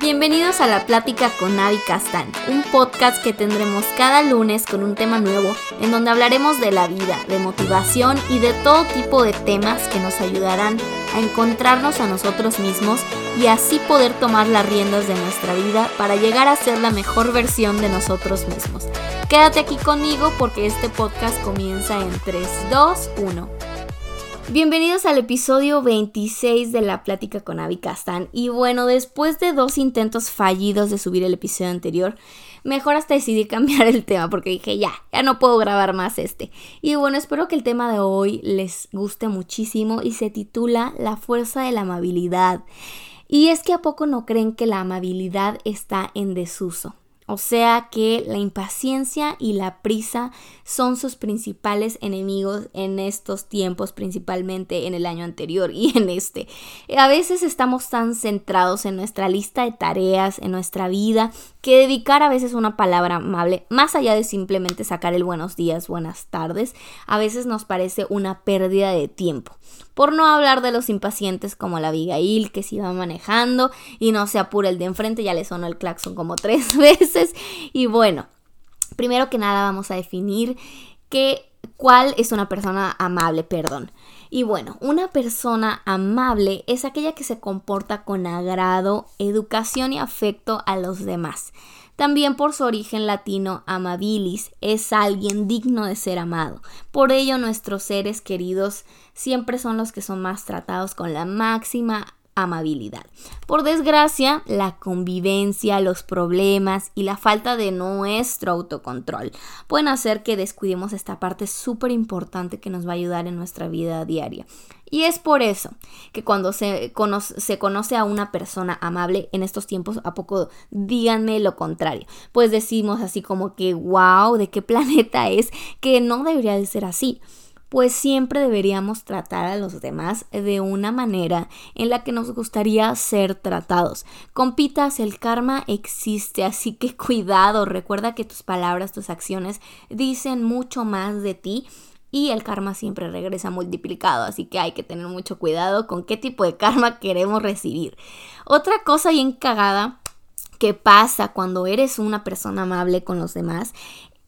Bienvenidos a la Plática con Avi Castán, un podcast que tendremos cada lunes con un tema nuevo en donde hablaremos de la vida, de motivación y de todo tipo de temas que nos ayudarán a encontrarnos a nosotros mismos y así poder tomar las riendas de nuestra vida para llegar a ser la mejor versión de nosotros mismos. Quédate aquí conmigo porque este podcast comienza en 3, 2, 1. Bienvenidos al episodio 26 de la plática con Avi Castán. Y bueno, después de dos intentos fallidos de subir el episodio anterior, mejor hasta decidí cambiar el tema porque dije ya, ya no puedo grabar más este. Y bueno, espero que el tema de hoy les guste muchísimo y se titula La fuerza de la amabilidad. Y es que a poco no creen que la amabilidad está en desuso. O sea que la impaciencia y la prisa son sus principales enemigos en estos tiempos, principalmente en el año anterior y en este. A veces estamos tan centrados en nuestra lista de tareas, en nuestra vida, que dedicar a veces una palabra amable, más allá de simplemente sacar el buenos días, buenas tardes, a veces nos parece una pérdida de tiempo. Por no hablar de los impacientes como la Abigail que se iba manejando y no se apura el de enfrente, ya le sonó el claxon como tres veces. Y bueno, primero que nada vamos a definir que, cuál es una persona amable, perdón. Y bueno, una persona amable es aquella que se comporta con agrado, educación y afecto a los demás. También por su origen latino, amabilis es alguien digno de ser amado. Por ello nuestros seres queridos siempre son los que son más tratados con la máxima amabilidad. Por desgracia, la convivencia, los problemas y la falta de nuestro autocontrol pueden hacer que descuidemos esta parte súper importante que nos va a ayudar en nuestra vida diaria. Y es por eso que cuando se conoce, se conoce, a una persona amable en estos tiempos, ¿a poco díganme lo contrario? Pues decimos así como que, wow, ¿de qué planeta es? Que no debería de ser así pues siempre deberíamos tratar a los demás de una manera en la que nos gustaría ser tratados. Compitas, el karma existe, así que cuidado, recuerda que tus palabras, tus acciones dicen mucho más de ti y el karma siempre regresa multiplicado, así que hay que tener mucho cuidado con qué tipo de karma queremos recibir. Otra cosa bien cagada que pasa cuando eres una persona amable con los demás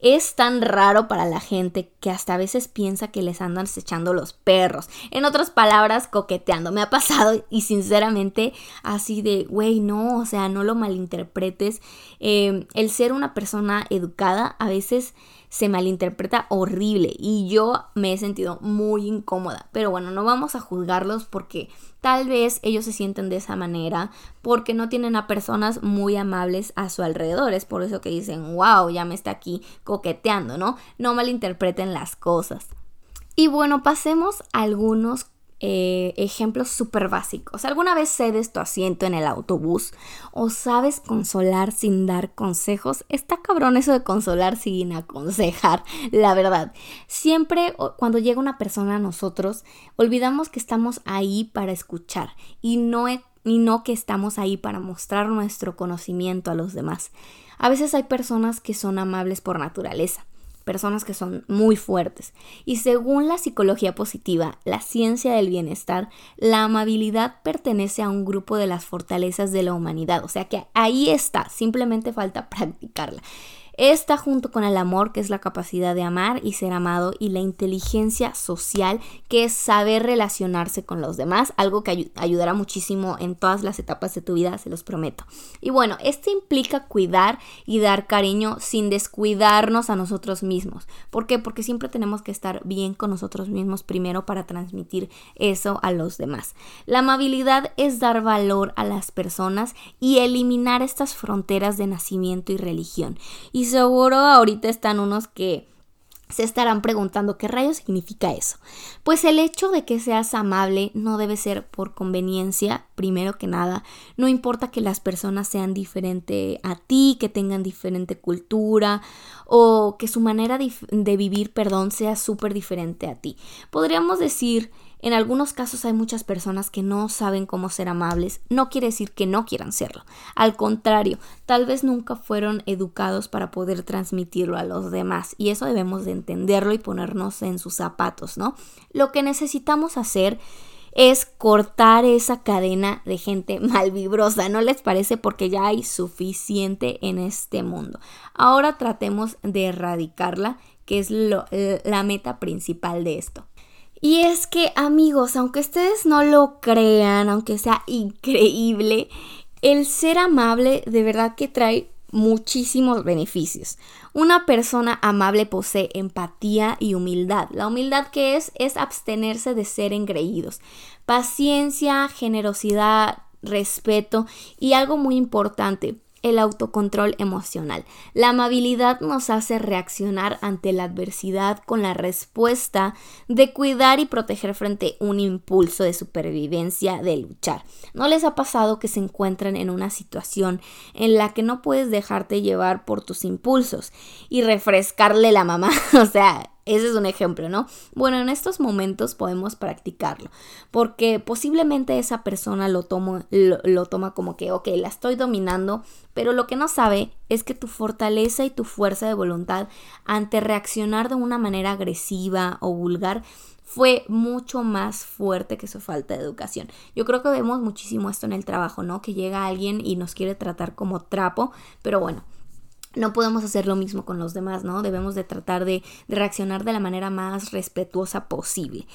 es tan raro para la gente que hasta a veces piensa que les andan echando los perros. En otras palabras, coqueteando. Me ha pasado y sinceramente así de, güey, no, o sea, no lo malinterpretes. Eh, el ser una persona educada a veces se malinterpreta horrible y yo me he sentido muy incómoda. Pero bueno, no vamos a juzgarlos porque tal vez ellos se sienten de esa manera porque no tienen a personas muy amables a su alrededor. Es por eso que dicen, wow, ya me está aquí coqueteando, ¿no? No malinterpreten las cosas. Y bueno, pasemos a algunos eh, ejemplos súper básicos. ¿Alguna vez cedes tu asiento en el autobús o sabes consolar sin dar consejos? Está cabrón eso de consolar sin aconsejar, la verdad. Siempre cuando llega una persona a nosotros, olvidamos que estamos ahí para escuchar y no, y no que estamos ahí para mostrar nuestro conocimiento a los demás. A veces hay personas que son amables por naturaleza personas que son muy fuertes. Y según la psicología positiva, la ciencia del bienestar, la amabilidad pertenece a un grupo de las fortalezas de la humanidad. O sea que ahí está, simplemente falta practicarla. Esta junto con el amor, que es la capacidad de amar y ser amado, y la inteligencia social, que es saber relacionarse con los demás, algo que ayudará muchísimo en todas las etapas de tu vida, se los prometo. Y bueno, esto implica cuidar y dar cariño sin descuidarnos a nosotros mismos. ¿Por qué? Porque siempre tenemos que estar bien con nosotros mismos primero para transmitir eso a los demás. La amabilidad es dar valor a las personas y eliminar estas fronteras de nacimiento y religión. Y seguro ahorita están unos que se estarán preguntando qué rayos significa eso. Pues el hecho de que seas amable no debe ser por conveniencia, primero que nada. No importa que las personas sean diferentes a ti, que tengan diferente cultura o que su manera de vivir, perdón, sea súper diferente a ti. Podríamos decir en algunos casos hay muchas personas que no saben cómo ser amables. No quiere decir que no quieran serlo. Al contrario, tal vez nunca fueron educados para poder transmitirlo a los demás. Y eso debemos de entenderlo y ponernos en sus zapatos, ¿no? Lo que necesitamos hacer es cortar esa cadena de gente malvibrosa, ¿no les parece? Porque ya hay suficiente en este mundo. Ahora tratemos de erradicarla, que es la meta principal de esto. Y es que amigos, aunque ustedes no lo crean, aunque sea increíble, el ser amable de verdad que trae muchísimos beneficios. Una persona amable posee empatía y humildad. La humildad que es es abstenerse de ser engreídos. Paciencia, generosidad, respeto y algo muy importante, el autocontrol emocional. La amabilidad nos hace reaccionar ante la adversidad con la respuesta de cuidar y proteger frente a un impulso de supervivencia, de luchar. ¿No les ha pasado que se encuentran en una situación en la que no puedes dejarte llevar por tus impulsos y refrescarle la mamá? o sea, ese es un ejemplo, ¿no? Bueno, en estos momentos podemos practicarlo, porque posiblemente esa persona lo, lo, toma como que, ok, la estoy dominando, pero lo que no sabe es que tu fortaleza y tu fuerza de voluntad ante reaccionar de una manera agresiva o vulgar fue mucho más fuerte que su falta de educación. Yo creo que vemos muchísimo esto en el trabajo, ¿no? Que llega alguien y nos quiere tratar como trapo, pero bueno, no podemos hacer lo mismo con los demás, ¿no? Debemos de tratar de, reaccionar de la manera más respetuosa posible.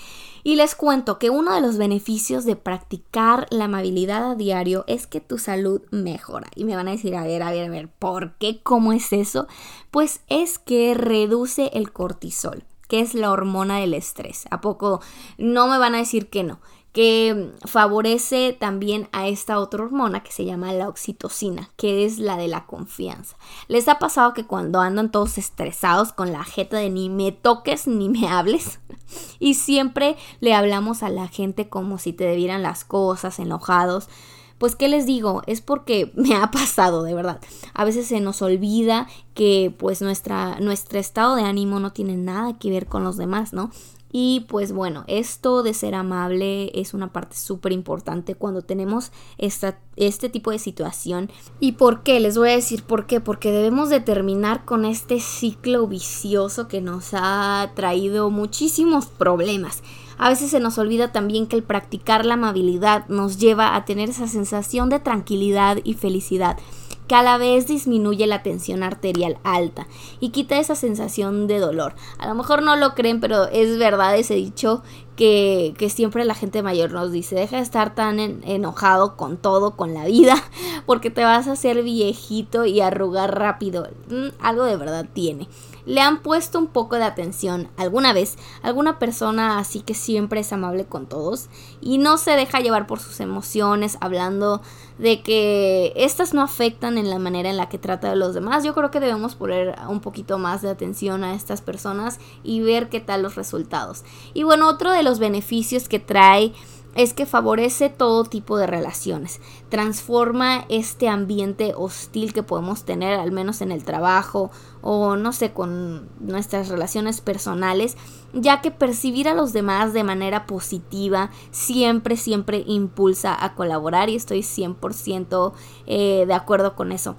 Y les cuento que uno de los beneficios de practicar la amabilidad a diario es que tu salud mejora. Y me van a decir, a ver, a ver, a ver, ¿por qué? ¿Cómo es eso? Pues es que reduce el cortisol, que es la hormona del estrés. ¿A poco no me van a decir que no? Que favorece también a esta otra hormona que se llama la oxitocina, que es la de la confianza. ¿Les ha pasado que cuando andan todos estresados con la jeta de ni me toques ni me hables? y siempre le hablamos a la gente como si te debieran las cosas, enojados. Pues, ¿qué les digo? Es porque me ha pasado, de verdad. A veces se nos olvida que, pues, nuestra, nuestro estado de ánimo no tiene nada que ver con los demás, ¿no? Y pues bueno, esto de ser amable es una parte súper importante cuando tenemos esta, este tipo de situación. ¿Y por qué? Les voy a decir por qué. Porque debemos de terminar con este ciclo vicioso que nos ha traído muchísimos problemas. A veces se nos olvida también que el practicar la amabilidad nos lleva a tener esa sensación de tranquilidad y felicidad que a la vez disminuye la tensión arterial alta y quita esa sensación de dolor. A lo mejor no lo creen, pero es verdad ese dicho que, siempre la gente mayor nos dice, deja de estar tan enojado con todo, con la vida, porque te vas a hacer viejito y arrugar rápido. Mm, algo de verdad tiene le han puesto un poco de atención alguna vez, alguna persona así que siempre es amable con todos y no se deja llevar por sus emociones hablando de que estas no afectan en la manera en la que trata de los demás. Yo creo que debemos poner un poquito más de atención a estas personas y ver qué tal los resultados. Y bueno, otro de los beneficios que trae es que favorece todo tipo de relaciones, transforma este ambiente hostil que podemos tener, al menos en el trabajo o no sé, con nuestras relaciones personales, ya que percibir a los demás de manera positiva siempre, siempre impulsa a colaborar y estoy 100% eh, de acuerdo con eso.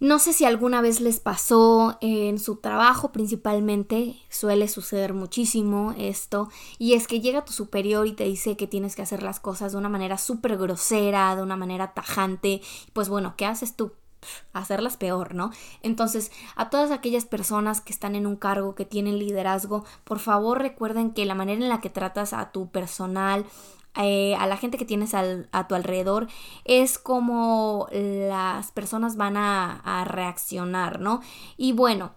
No sé si alguna vez les pasó en su trabajo principalmente, suele suceder muchísimo esto, y es que llega tu superior y te dice que tienes que hacer las cosas de una manera súper grosera, de una manera tajante, pues bueno, ¿qué haces tú? hacerlas peor, ¿no? Entonces, a todas aquellas personas que están en un cargo, que tienen liderazgo, por favor recuerden que la manera en la que tratas a tu personal, eh, a la gente que tienes a tu alrededor es como las personas van a, a reaccionar, ¿no? Y bueno,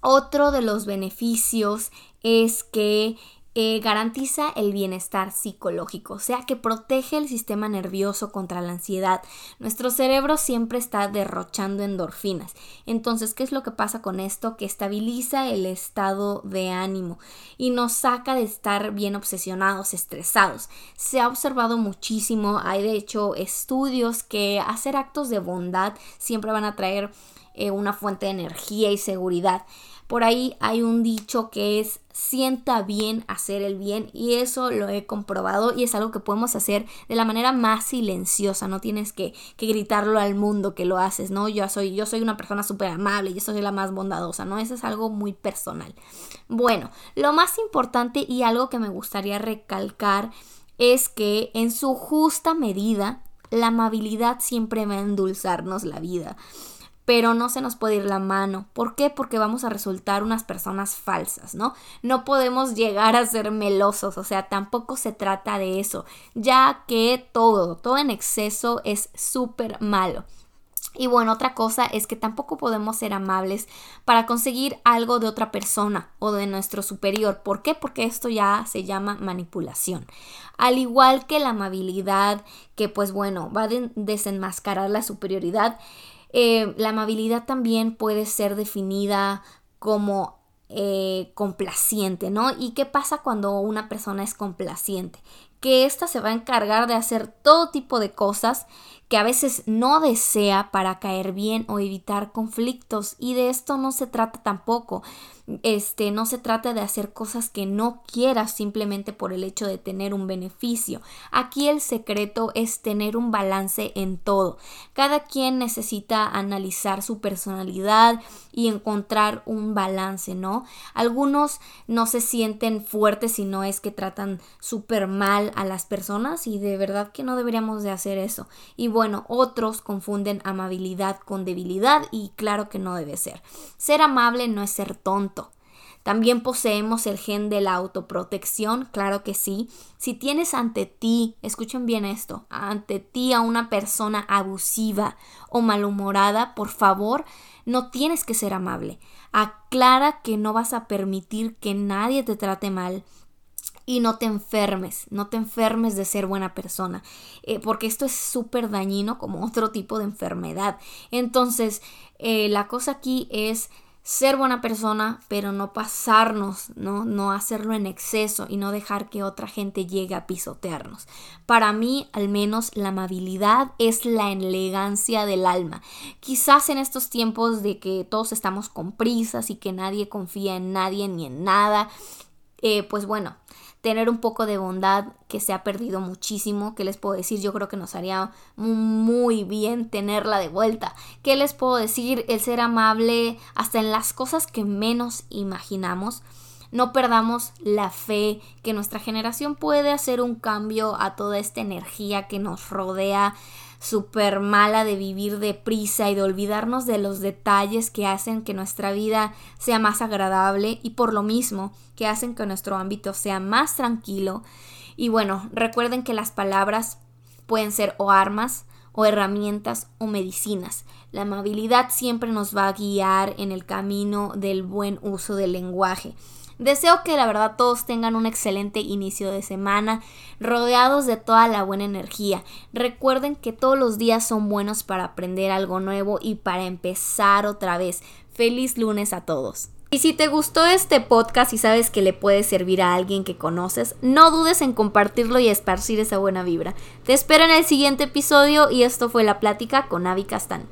otro de los beneficios es que eh, garantiza el bienestar psicológico, o sea que protege el sistema nervioso contra la ansiedad. Nuestro cerebro siempre está derrochando endorfinas. Entonces, ¿qué es lo que pasa con esto? Que estabiliza el estado de ánimo y nos saca de estar bien obsesionados, estresados. Se ha observado muchísimo, hay de hecho estudios que hacer actos de bondad siempre van a traer eh, una fuente de energía y seguridad. Por ahí hay un dicho que es sienta bien hacer el bien y eso lo he comprobado y es algo que podemos hacer de la manera más silenciosa, no tienes que, que gritarlo al mundo que lo haces, ¿no? Yo soy, yo soy una persona súper amable y yo soy la más bondadosa, ¿no? Eso es algo muy personal. Bueno, lo más importante y algo que me gustaría recalcar es que en su justa medida la amabilidad siempre va a endulzarnos la vida pero no se nos puede ir la mano. ¿Por qué? Porque vamos a resultar unas personas falsas, ¿no? No podemos llegar a ser melosos, o sea, tampoco se trata de eso, ya que todo, todo en exceso es súper malo. Y bueno, otra cosa es que tampoco podemos ser amables para conseguir algo de otra persona o de nuestro superior. ¿Por qué? Porque esto ya se llama manipulación. Al igual que la amabilidad, que pues bueno, va a desenmascarar la superioridad, eh, la amabilidad también puede ser definida como eh, complaciente, ¿no? ¿Y qué pasa cuando una persona es complaciente? Que ésta se va a encargar de hacer todo tipo de cosas que a veces no desea para caer bien o evitar conflictos y de esto no se trata tampoco. Este, no se trata de hacer cosas que no quieras simplemente por el hecho de tener un beneficio. Aquí el secreto es tener un balance en todo. Cada quien necesita analizar su personalidad y encontrar un balance, ¿no? Algunos no se sienten fuertes si no es que tratan súper mal a las personas y de verdad que no deberíamos de hacer eso. Y bueno, otros confunden amabilidad con debilidad y claro que no debe ser. Ser amable no es ser tonto. También poseemos el gen de la autoprotección, claro que sí. Si tienes ante ti, escuchen bien esto, ante ti a una persona abusiva o malhumorada, por favor, no tienes que ser amable. Aclara que no vas a permitir que nadie te trate mal, y no te enfermes, no te enfermes de ser buena persona, eh, porque esto es súper dañino como otro tipo de enfermedad. Entonces, eh, la cosa aquí es ser buena persona, pero no pasarnos, ¿no? No hacerlo en exceso y no dejar que otra gente llegue a pisotearnos. Para mí, al menos, la amabilidad es la elegancia del alma. Quizás en estos tiempos de que todos estamos con prisas y que nadie confía en nadie ni en nada, eh, pues bueno, tener un poco de bondad que se ha perdido muchísimo. ¿Qué les puedo decir? Yo creo que nos haría muy bien tenerla de vuelta. ¿Qué les puedo decir? El ser amable hasta en las cosas que menos imaginamos. No perdamos la fe que nuestra generación puede hacer un cambio a toda esta energía que nos rodea súper mala de vivir deprisa y de olvidarnos de los detalles que hacen que nuestra vida sea más agradable y por lo mismo que hacen que nuestro ámbito sea más tranquilo. Y bueno, recuerden que las palabras pueden ser o armas o herramientas o medicinas. La amabilidad siempre nos va a guiar en el camino del buen uso del lenguaje. Deseo que la verdad todos tengan un excelente inicio de semana, rodeados de toda la buena energía. Recuerden que todos los días son buenos para aprender algo nuevo y para empezar otra vez. Feliz lunes a todos. Y si te gustó este podcast y sabes que le puede servir a alguien que conoces, no dudes en compartirlo y esparcir esa buena vibra. Te espero en el siguiente episodio y esto fue la plática con Avi Castán.